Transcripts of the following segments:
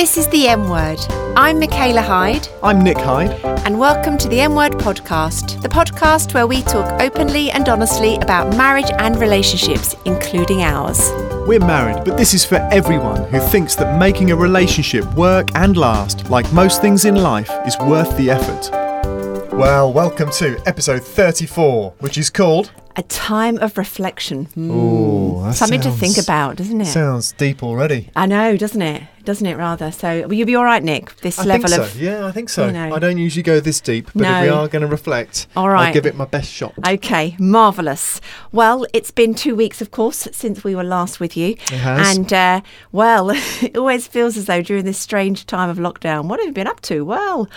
This is the M Word. I'm Michaela Hyde, I'm Nick Hyde. and welcome to the M Word podcast, the podcast where we talk openly and honestly about marriage and relationships, including ours. We're married, but this is for everyone who thinks that making a relationship work and last, like most things in life, is worth the effort. Well, welcome to episode 34, which is called. A time of reflection. Hmm. Ooh, that Something to think about, doesn't it? Sounds deep already. I know, doesn't it? Doesn't it rather? So, will you be all right, Nick? This I level think of. Yeah, I think so. you know. I don't usually go this deep, but if we are going to reflect, All right. I'll give it my best shot. Okay, marvellous. Well, it's been two weeks, of course, since we were last with you. It has. And, uh, well, it always feels as though during this strange time of lockdown, what have you been up to? Well,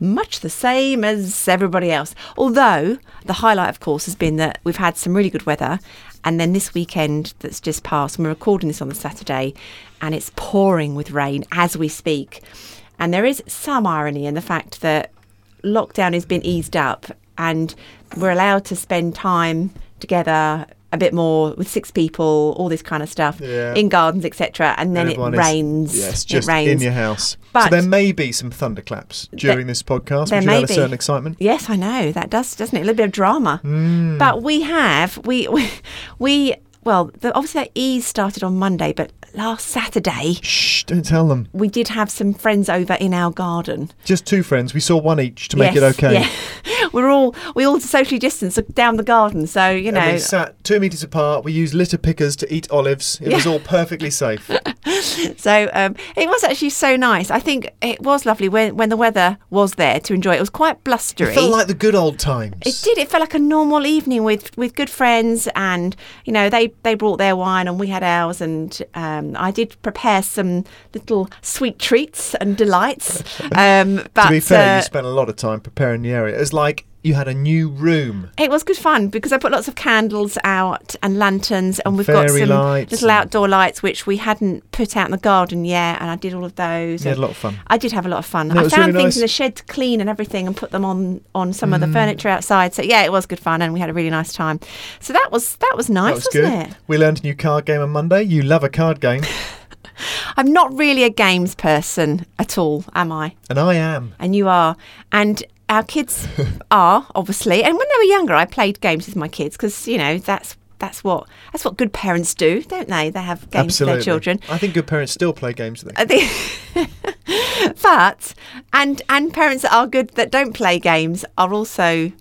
much the same as everybody else. Although, the highlight, of course, has been that we've had some really good weather. And then this weekend that's just passed, and we're recording this on the Saturday, and it's pouring with rain as we speak. And there is some irony in the fact that lockdown has been eased up and we're allowed to spend time together a bit more with six people, all this kind of stuff Yeah. in gardens, etc. And then it is- rains. Yes, it just rains. in your house. But- so there may be some thunderclaps during this podcast, there which may will a certain excitement. Yes, I know that does, doesn't it? A little bit of drama. Hmm. But we have we we, we well, the, obviously that ease started on Monday, but last Saturday Shh, don't tell them. we did have some friends over in our garden. Just two friends. We saw one each to make it okay. Yeah, we're all we all socially distanced down the garden, so you know. And we sat two metres apart. We used litter pickers to eat olives. It was all perfectly safe. So um, it was actually so nice. I think it was lovely when, when the weather was there to enjoy it. It was quite blustery. It felt like the good old times. It did. It felt like a normal evening with, with good friends, and you know they, they brought their wine and we had ours, and um, I did prepare some little sweet treats and delights. Um, but to be fair, uh, you spent a lot of time preparing the area. It was like you had a new room. It was good fun because I put lots of candles out and lanterns, and we've got some little and- outdoor lights which we hadn't put out in the garden yet, and I did all of those. You had a lot of fun. I did have a lot of fun. No, I found really things in the nice. shed to clean and everything, and put them on on some Mm. of the furniture outside. So yeah, it was good fun, and we had a really nice time. So that was that was nice, That was wasn't good. it? We learned a new card game on Monday. You love a card game, I'm not really a games person at all, am I? and I am. and you are and our kids are obviously. And when they were younger i played games with my kids because you know that's that's what that's what good parents do don't they? They have games Absolutely. with their children. I think good parents still play games with think- but and and parents that are good that don't play games are also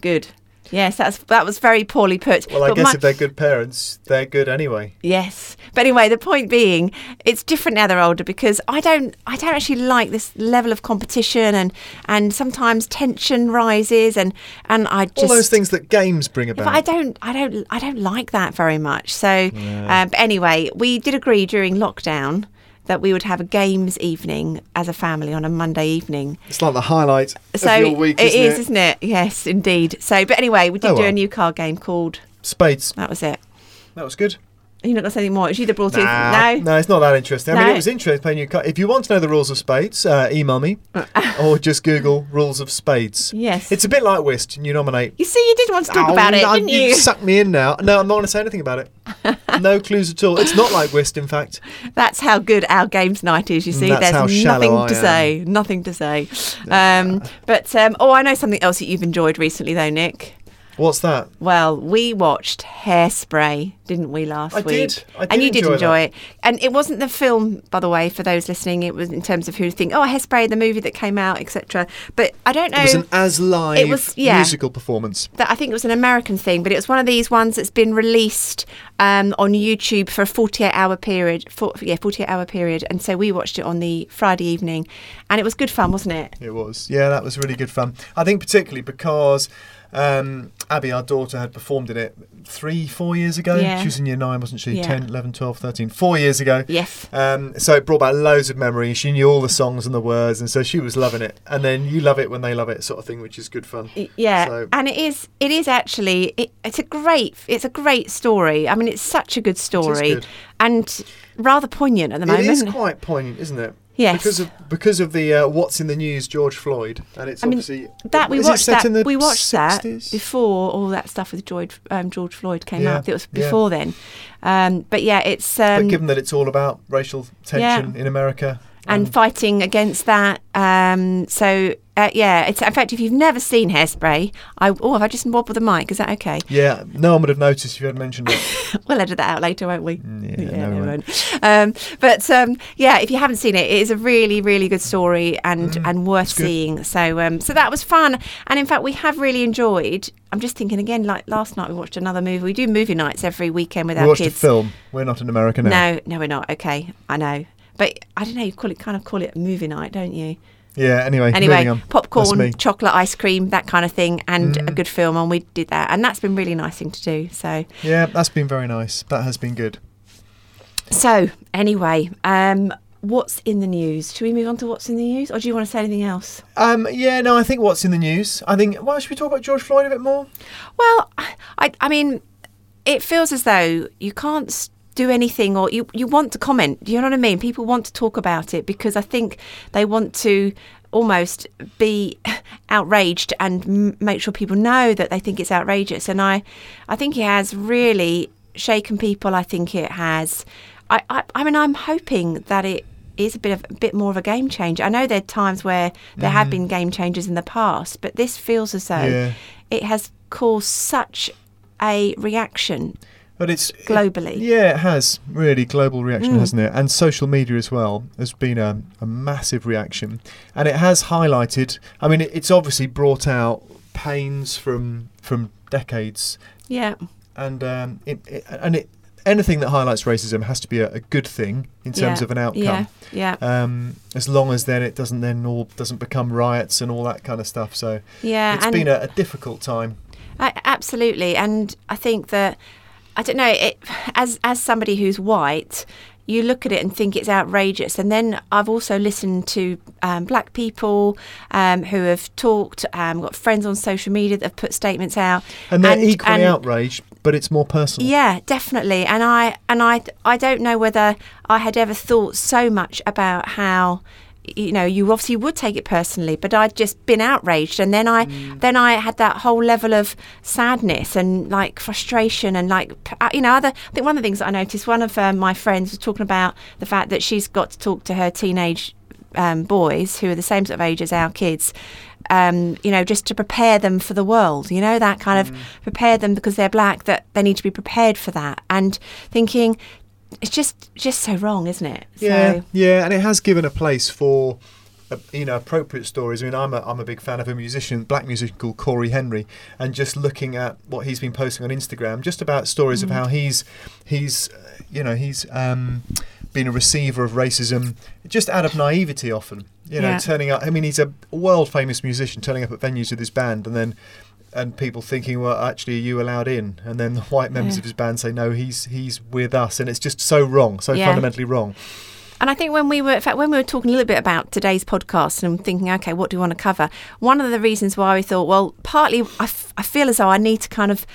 good yes that's that was very poorly put Well, I But guess my- if they're good parents, they're good anyway. Yes, but anyway, the point being, it's different now they're older because I don't, I don't actually like this level of competition and and sometimes tension rises and and I just All those things that games bring about. I don't, I don't, I don't like that very much. So, um, but anyway, we did agree during lockdown that we would have a games evening as a family on a Monday evening. It's like the highlight So of your week, it isn't is, it? isn't it? Yes, indeed. So, but anyway, we oh, did Oh, do a new card game called. Spades. That was it. That was good. You're not going to say anything more. It's either brought in. Nah, No. no, it's not that interesting. I mean, No. it was interesting playing new card. If you want to know the rules of spades, uh, email me or just Google rules of spades. Yes. It's a bit like whist. You nominate. You see, you did want to talk Oh, about it, no, didn't you? You've sucked me in now. No, I'm not going to say anything about it. no clues at all. It's not like whist, in fact. That's how good our games night is. You see, Mm, That's there's nothing I to am. say. Nothing to say. Um, but um, oh, I know something else that you've enjoyed recently, though, Nick. What's that? Well, we watched Hairspray, didn't we, last I week? did. I did. and you did enjoy enjoy that. it. And it wasn't the film, by the way, for those listening. It was in terms of who think, oh, Hairspray, the movie that came out, etc. But I don't know. It was an as live was- yeah. musical performance. that I think it was an American thing, but it was one of these ones that's been released um, on YouTube for a 48 hour period. For, yeah, 48 hour period. And so we watched it on the Friday evening, and it was good fun, wasn't it? It was. Yeah, that was really good fun. I think particularly because um, Abby, our daughter, had performed in it three, four years ago. Yeah. She was in year nine, wasn't she? Yeah. 10, 11, 12, 13. Four years ago. Yes. Um, so it brought back loads of memories. She knew all the songs and the words, and so she was loving it. And then you love it when they love it, sort of thing, which is good fun. Yeah, So- and it is. It is actually. It, it's a great. It's a great story. I mean, it's such a good story, good. and rather poignant at the moment. It is quite poignant, isn't it? Yes. Because of because of the uh, what's in the news, George Floyd, and it's I mean, obviously that we watched set that. in the we watched that before all that stuff with George um, George Floyd came Yeah, up. It was yeah. before then, um, but yeah, it's But um, given that it's all about racial tension in America, and fighting against that. Um, so uh, yeah, it's in fact if you've never seen Hairspray, I oh have I just wobbled the mic? Is that okay? Yeah, no one would have noticed if you had mentioned it. we'll edit that out later, won't we? Mm, yeah, no, we we won't. Um, but um, yeah, if you haven't seen it, it is a really, really good story and and worth Mm, seeing. So um, so that was fun, and in fact we have really enjoyed. I'm just thinking again, like last night we watched another movie. We do movie nights every weekend with We our watched kids. a film. We're not in America now. No, no, we're not. Okay, I know. But I don't know. You call it kind of call it a movie night, don't you? Yeah. Anyway. Anyway. Popcorn, chocolate ice cream, that kind of thing, and Mm. a good film, and we did that, and that's been really nice thing to do. So, Yeah, that's been very nice. That has been good. so anyway, um, what's in the news? Should we move on to what's in the news, or do you want to say anything else? Um, yeah, no, I think what's in the news. I think. Well, should we talk about George Floyd a bit more? Well, I, I mean, it feels as though you can't do anything, or you you want to comment. Do you know what I mean? People want to talk about it because I think they want to almost be outraged and m- make sure people know that they think it's outrageous. And I, I think it has really shaken people. I think it has. I, I, I mean, I'm hoping that it is a bit of a bit more of a game changer. I know there are times where there have mm-hmm. been game changers in the past, but this feels as though Yeah. it has caused such a reaction. But it's Globally. yeah, it has really global reaction, Mm. hasn't it? And social media as well has been a, a massive reaction, and it has highlighted. I mean, it, it's obviously brought out pains from from decades, Yeah, and um, it, it and it anything that highlights racism has to be a, a good thing in terms yeah, of an outcome. Yeah, yeah, Um, as long as then it doesn't then all doesn't become riots and all that kind of stuff. So yeah. it's been a, a difficult time. I, absolutely, and I think that I don't know. It as as somebody who's white. You look at it and think it's outrageous, and then I've also listened to um, black people um, who have talked, um, got friends on social media that have put statements out, And they're equally and- outraged, but it's more personal. Yeah, definitely. And I and I I don't know whether I had ever thought so much about how you know you obviously would take it personally but i'd just been outraged. And then i then i had that whole level of sadness and like frustration and like uh, you know other i think one of the things that i noticed one of um, my friends was talking about the fact that she's got to talk to her teenage um, boys who are the same sort of age as our kids um, you know, just to prepare them for the world, you know, that kind of prepare them because they're black, that they need to be prepared for that. And thinking, it's just just so wrong, isn't it? Yeah, So, yeah, and it has given a place for uh, you know appropriate stories. I mean, I'm a, I'm a big fan of a musician, black musician called Cory Henry, and just looking at what he's been posting on Instagram, just about stories of Mm. how he's he's uh, you know he's um, been a receiver of racism just out of naivety often. You know, Yeah. turning up. I mean, he's a world famous musician, turning up at venues with his band, and then. And people thinking, well, actually, are you allowed in? And then the white members Yeah. of his band say, no, he's he's with us, and it's just so wrong, so Yeah. fundamentally wrong. And I think when we were, in fact, when we were talking a little bit about today's podcast and thinking, okay, what do we want to cover? One of the reasons why we thought, well, partly I, f- I feel as though I need to kind of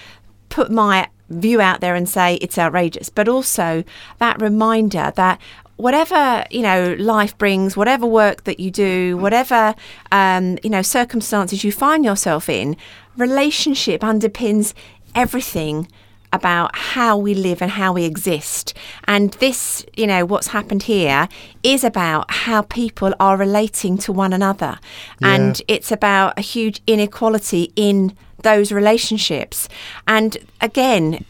put my view out there and say it's outrageous, but also that reminder that whatever you know life brings whatever work that you do whatever um, you know circumstances you find yourself in relationship underpins everything about how we live and how we exist. And this, you know, what's happened here is about how people are relating to one another. And it's about a huge inequality in those relationships. And again,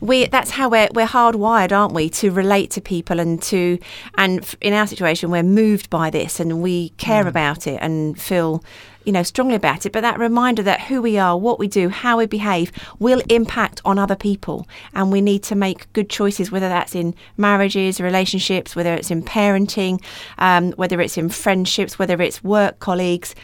we that's how we're we're hardwired, aren't we, to relate to people and to and in our situation we're moved by this and we care about it and feel you know, strongly about it, but that reminder that who we are, what we do, how we behave will impact on other people. And we need to make good choices, whether that's in marriages, relationships, whether it's in parenting, um, whether it's in friendships, whether it's work colleagues.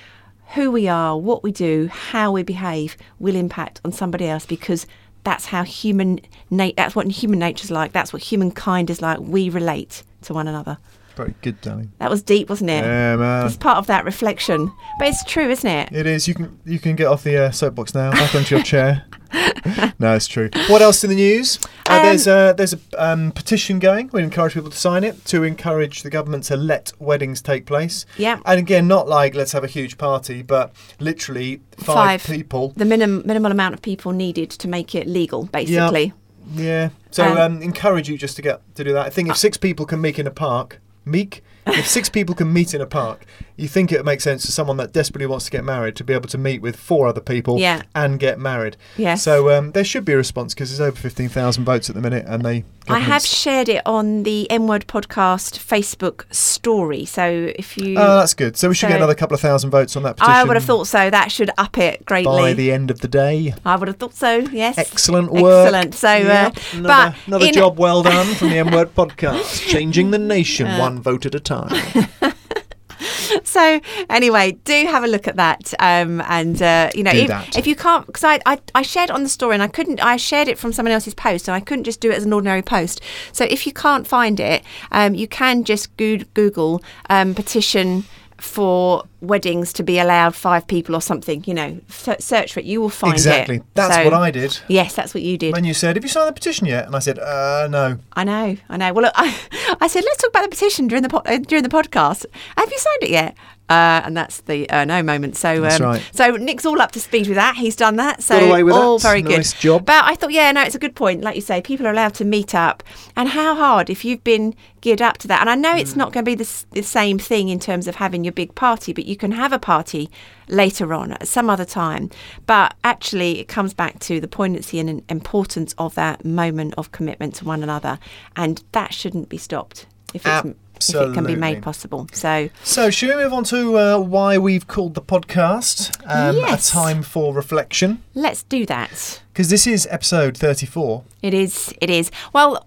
Who we are, what we do, how we behave will impact on somebody else because that's how human na- that's what human nature's like. That's what humankind is like. We relate to one another. Very good, darling. That was deep, wasn't it? Yeah, man. It's part of that reflection. But it's true, isn't it? It is. You can you can get off the uh, soapbox now, back onto your chair. no, it's true. What else in the news? Uh, Um, there's a there's a um, petition going. We encourage people to sign it to encourage the government to let weddings take place. Yeah. And again, not like let's have a huge party, but literally five, Five. people. The minim- minimal amount of people needed to make it legal, basically. Yeah. yeah. So Um, um, encourage you just to get to do that. I think if six people can meet in a park, meek if six people can meet in a park, you think it makes sense for someone that desperately wants to get married to be able to meet with four other people Yeah. and get married. Yes. So um, there should be a response because there's over 15,000 votes at the minute and they. I have shared it on the M Word Podcast Facebook story. So if you, Oh, that's good. So we should get another couple of thousand votes on that petition. I would have thought so. That should up it greatly. by the end of the day. I would have thought so. Yes. Excellent work. Excellent. So, uh, Yep, but another, another in- job well done from the M Word podcast, changing the nation one vote at a time. so anyway, do have a look at that. Um, and uh, you know, if, if you can't, because I, I I shared on the story and I couldn't. I shared it from someone else's post and I couldn't just do it as an ordinary post. So if you can't find it, um, you can just goo- Google um, petition for weddings to be allowed five people or something. You know, f- search for it. You will find exactly. it. That's So- what I did. Yes, that's what you did. When you said, "Have you signed the petition yet?" and I said, "Uh, no." I know, I know. Well, look, I, I said let's talk about the petition during the po- uh, during the podcast. Have you signed it yet? Uh, and that's the uh, no moment. So, That's um, right. so Nick's all up to speed with that. He's done that. So all that. very Nice good. job. But I thought, yeah, no, it's a good point. Like you say, people are allowed to meet up, and how hard if you've been geared up to that. And I know Mm. it's not going to be the, the same thing in terms of having your big party, but you can have a party later on at some other time. But actually, it comes back to the poignancy and importance of that moment of commitment to one another, and that shouldn't be stopped if it's if it can be made possible. So So, should we move on to uh, why we've called the podcast um, Yes. a time for reflection? let's do that. Because this is episode thirty-four. It is. It is. Well,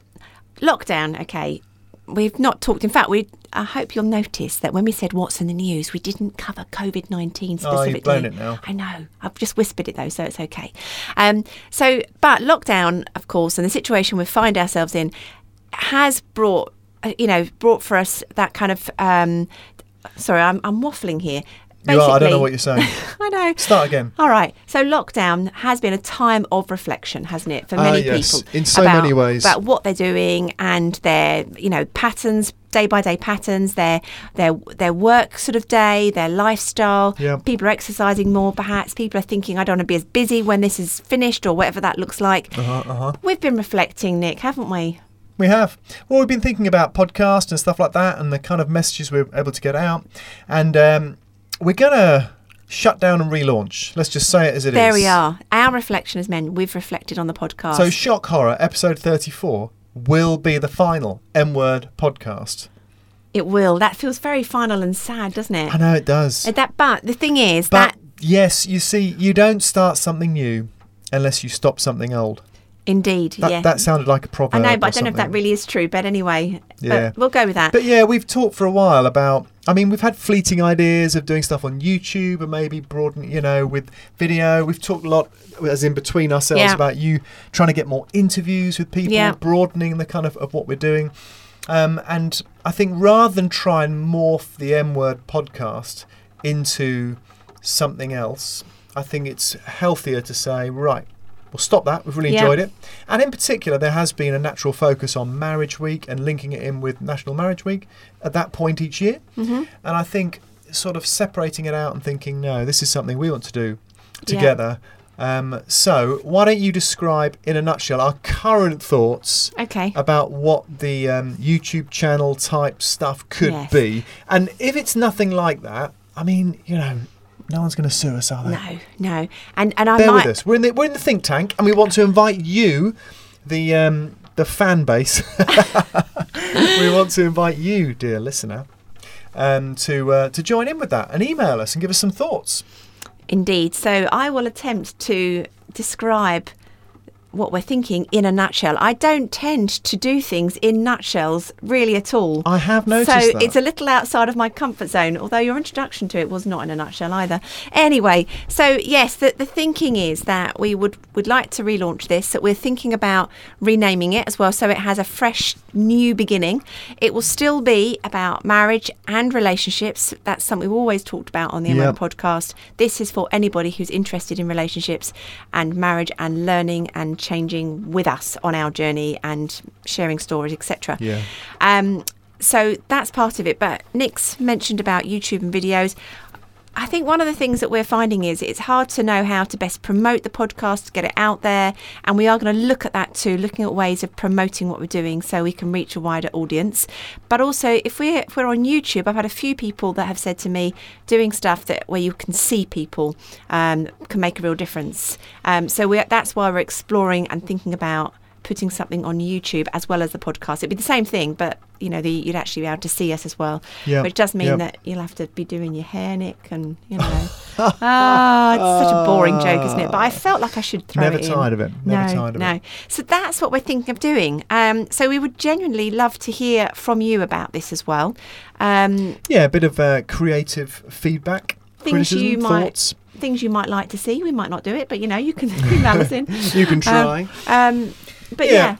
lockdown. Okay, we've not talked. In fact, we. I hope you'll notice that when we said what's in the news, we didn't cover COVID nineteen specifically. Oh, you've blown it now. I know. I've just whispered it though, so it's okay. Um. So, but lockdown, of course, and the situation we find ourselves in has brought, you know, brought for us that kind of. Um, sorry, I'm, I'm waffling here. You are. I don't know what you're saying. I know. Start again. All right. So lockdown has been a time of reflection, hasn't it, for Ah, many yes, people? in so about, many ways. about what they're doing and their, you know, patterns, day by day patterns, their their their work sort of day, their lifestyle. Yeah. People are exercising more, perhaps. People are thinking, I don't want to be as busy when this is finished, or whatever that looks like. Uh-huh, uh-huh. We've been reflecting, Nick, haven't we? We have. Well, we've been thinking about podcast and stuff like that, and the kind of messages we're able to get out, and um, we're gonna shut down and relaunch. Let's just say it as it is. there we are. Our reflection as men, we've reflected on the podcast. So, shock horror episode thirty-four will be the final M word podcast. it will. That feels very final and sad, doesn't it? I know it does. Uh, That, but the thing is But that yes, you see, you don't start something new unless you stop something old. Indeed, That, yeah. that sounded like a proverb. I know, but I don't know if that really is true. But anyway, but Yeah. we'll go with that. But yeah, we've talked for a while about. I mean, we've had fleeting ideas of doing stuff on YouTube and maybe broaden, you know, with video. We've talked a lot, as in between ourselves, Yeah. about you trying to get more interviews with people, Yeah. broadening the kind of of what we're doing. Um, and I think rather than try and morph the M Word podcast into something else, I think it's healthier to say, right, we'll stop that. We've really Yeah. enjoyed it. And in particular, there has been a natural focus on Marriage Week and linking it in with National Marriage Week at that point each year. hmm And I think sort of separating it out and thinking, no, this is something we want to do Yeah. together. Um, so, why don't you describe in a nutshell our current thoughts Okay. about what the um, YouTube channel type stuff could Yes. be? And if it's nothing like that, I mean, you know, no one's going to sue us, are they? No, no, and and I Bear might. with us. We're in the we're in the think tank, and we want to invite you, the um, the fan base. we want to invite you, dear listener, um, to uh, to join in with that and email us and give us some thoughts. Indeed. So I will attempt to describe what we're thinking in a nutshell. I don't tend to do things in nutshells really at all. I have noticed so that. it's a little outside of my comfort zone, although your introduction to it was not in a nutshell either. Anyway, so yes, the, the thinking is that we would would like to relaunch this, that we're thinking about renaming it as well so it has a fresh new beginning. It will still be about marriage and relationships. That's something we've always talked about on the Yep. MO podcast. This is for anybody who's interested in relationships and marriage and learning and changing with us on our journey and sharing stories, etc. Yeah. Um, so that's part of it. But Nick's mentioned about YouTube and videos. I think one of the things that we're finding is it's hard to know how to best promote the podcast, get it out there. And we are going to look at that too, looking at ways of promoting what we're doing so we can reach a wider audience. But also, if we're, if we're on YouTube, I've had a few people that have said to me, doing stuff that where you can see people um, can make a real difference. Um, so that's why we're exploring and thinking about putting something on YouTube as well as the podcast. It'd be the same thing, but you know, the, you'd actually be able to see us as well. Which does mean that you'll have to be doing your hair, Nick, and you know. ah, it's such a boring joke, isn't it? But I felt like I should throw Never it in. tired of it. Never no, tired of no. it. So that's what we're thinking of doing. Um, so we would genuinely love to hear from you about this as well. Um, Yeah, a bit of uh, creative feedback, Things you might- thoughts. things you might like to see. We might not do it, but you know, you can email us in. You can try. Um, but Yeah. yeah.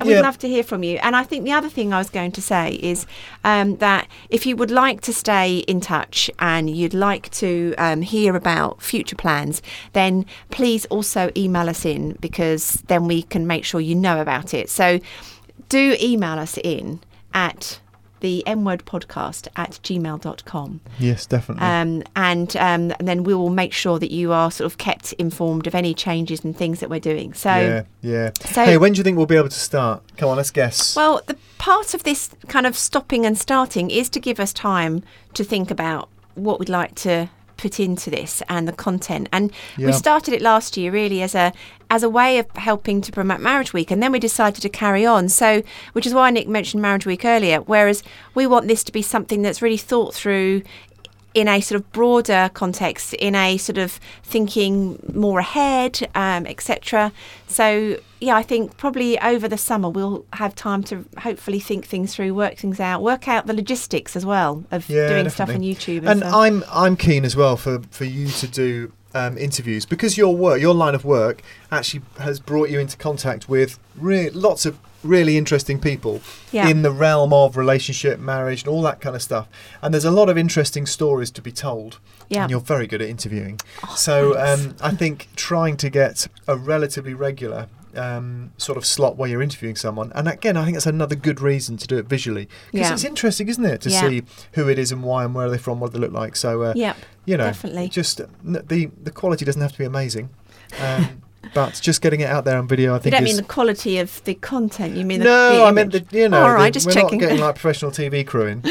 I would Yeah. love to hear from you. And I think the other thing I was going to say is um, that if you would like to stay in touch and you'd like to um, hear about future plans, then please also email us in because then we can make sure you know about it. So do email us in at the M word podcast at gmail.com. yes, definitely. Um, and, um, and then we will make sure that you are sort of kept informed of any changes and things that we're doing. So, yeah, yeah. so- hey, when do you think we'll be able to start? Come on, let's guess. well, the part of this kind of stopping and starting is to give us time to think about what we'd like to put into this and the content. And Yeah. we started it last year really as a as a way of helping to promote Marriage Week, and then we decided to carry on. So, which is why Nick mentioned Marriage Week earlier. Whereas we want this to be something that's really thought through in a sort of broader context, in a sort of thinking more ahead, um, etc. So, yeah, I think probably over the summer we'll have time to hopefully think things through, work things out, work out the logistics as well of yeah, doing stuff on. YouTube. And, And. I'm I'm keen as well for for you to do um, interviews because your work, your line of work, actually has brought you into contact with re- lots of really interesting people Yeah. in the realm of relationship, marriage, and all that kind of stuff. And there's a lot of interesting stories to be told. Yeah. And you're very good at interviewing. so um, I think trying to get a relatively regular um, sort of slot where you're interviewing someone, and again, I think that's another good reason to do it visually because Yeah. it's interesting, isn't it, to Yeah. see who it is and why and where they're from, what they look like. So uh, Yep, you know, definitely. just the the quality doesn't have to be amazing, um, but just getting it out there on video, I You think don't is mean the quality of the content. You mean the, no, the I meant the you know, All right, the- just we're checking. not getting like professional TV crewing.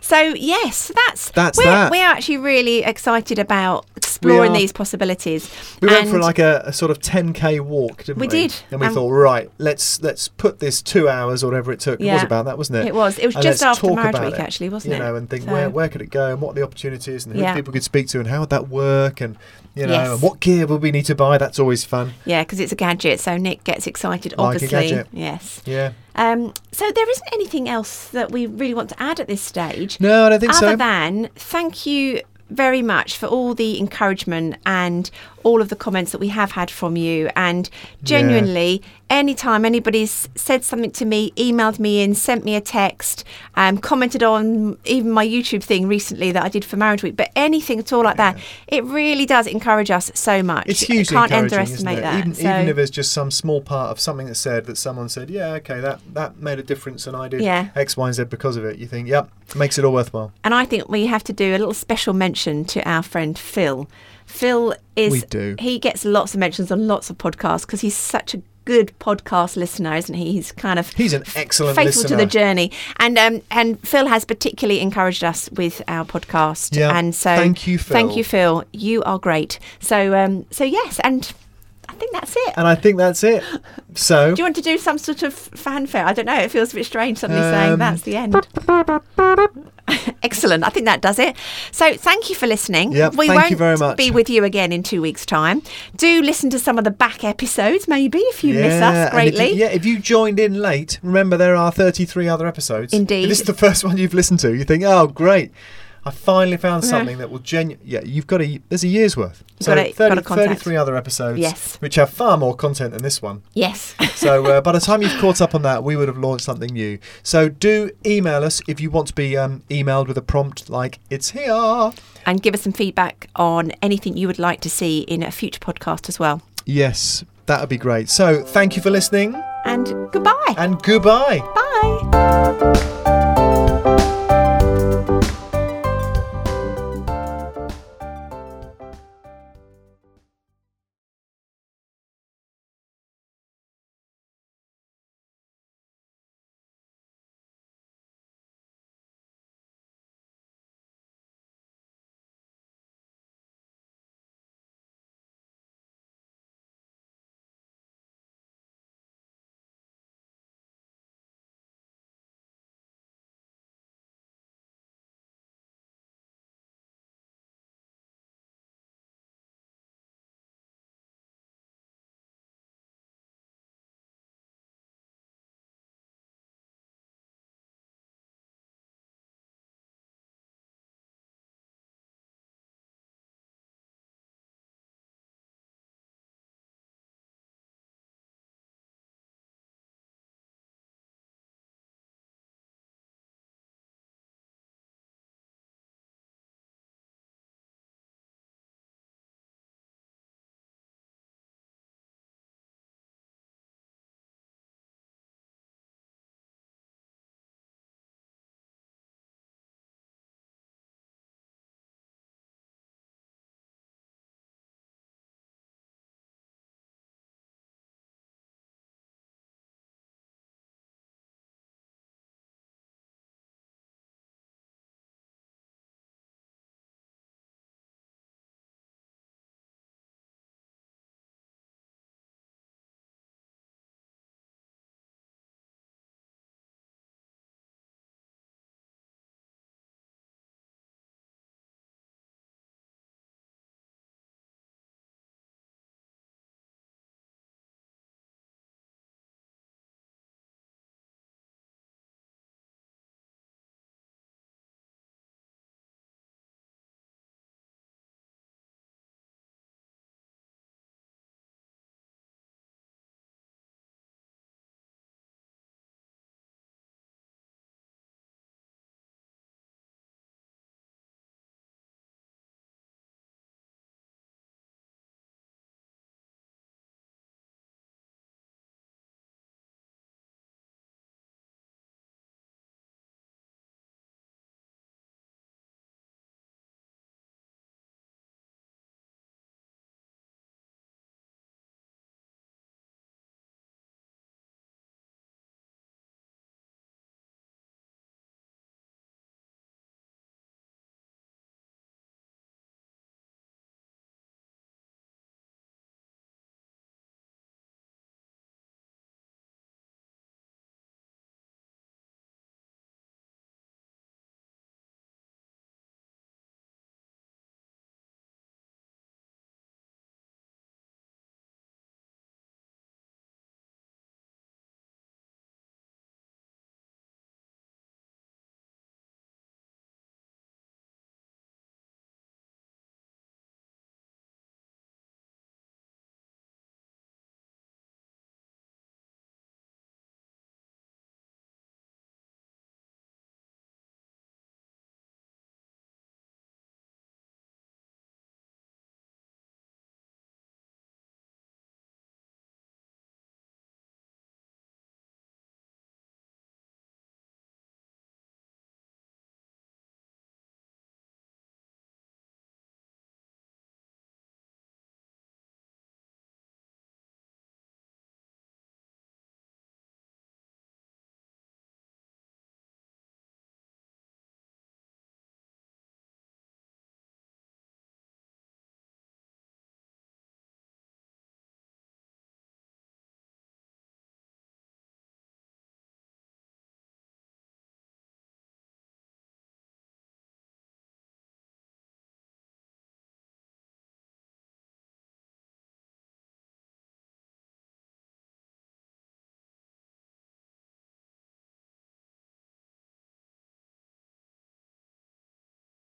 So yes, that's That's we're, that. We're actually really excited about exploring these possibilities. We went for like a, a sort of 10k walk, didn't we? We did. and we Um, thought, right, let's let's put this two hours or whatever it took. It was about that, wasn't it? It was. It was And just after Marriage Week, it, actually, wasn't it? you know, and think So- where where could it go and what are the opportunities and who Yeah. people could speak to and how would that work and you know Yes. and what gear would we need to buy? That's always fun. Yeah, because it's a gadget, so Nick gets excited. Like a Obviously, gadget. yes. Yeah. Um, so there isn't anything else that we really want to add at this stage. No, I don't think other so. Other than thank you very much for all the encouragement and all of the comments that we have had from you. And genuinely anytime anybody's said something to me emailed me in sent me a text um, commented on even my youtube thing recently that i did for marriage week but anything at all like that it really does encourage us so much It's hugely can't underestimate that Even, So- even if it's just some small part of something that's said that someone said, yeah, okay, that that made a difference, and I did Yeah. X, Y, and Z because of it. You think, yep, makes it all worthwhile. And I think we have to do a little special mention to our friend Phil. Phil is We do. he gets lots of mentions on lots of podcasts because he's such a good podcast listener, isn't he? He's kind of He's an excellent faithful listener. to the journey, and um, and Phil has particularly encouraged us with our podcast. Yeah. and so Thank you, Phil. Thank you, Phil. You are great. So um, so yes, and I think that's it. And I think that's it. So do you want to do some sort of fanfare? I don't know. It feels a bit strange suddenly Um, saying that's the end. Excellent. I think that does it. So thank you for listening. Yep, we thank won't you very much. be with you again in two weeks' time. Do listen to some of the back episodes, maybe, if you miss us and if greatly. you- yeah, if you joined in late, remember there are 33 other episodes. Indeed. If this is the first one you've listened to, you think, oh, great. I finally found something that will genu Yeah, you've got a. There's a year's worth. You've So got to- 30 got contact. 33 other episodes, Yes. which have far more content than this one. Yes. So uh, by the time you've caught up on that, we would have launched something new. So do email us if you want to be um, emailed with a prompt like "It's here." and give us some feedback on anything you would like to see in a future podcast as well. Yes, that would be great. So thank you for listening And goodbye. and goodbye. Bye.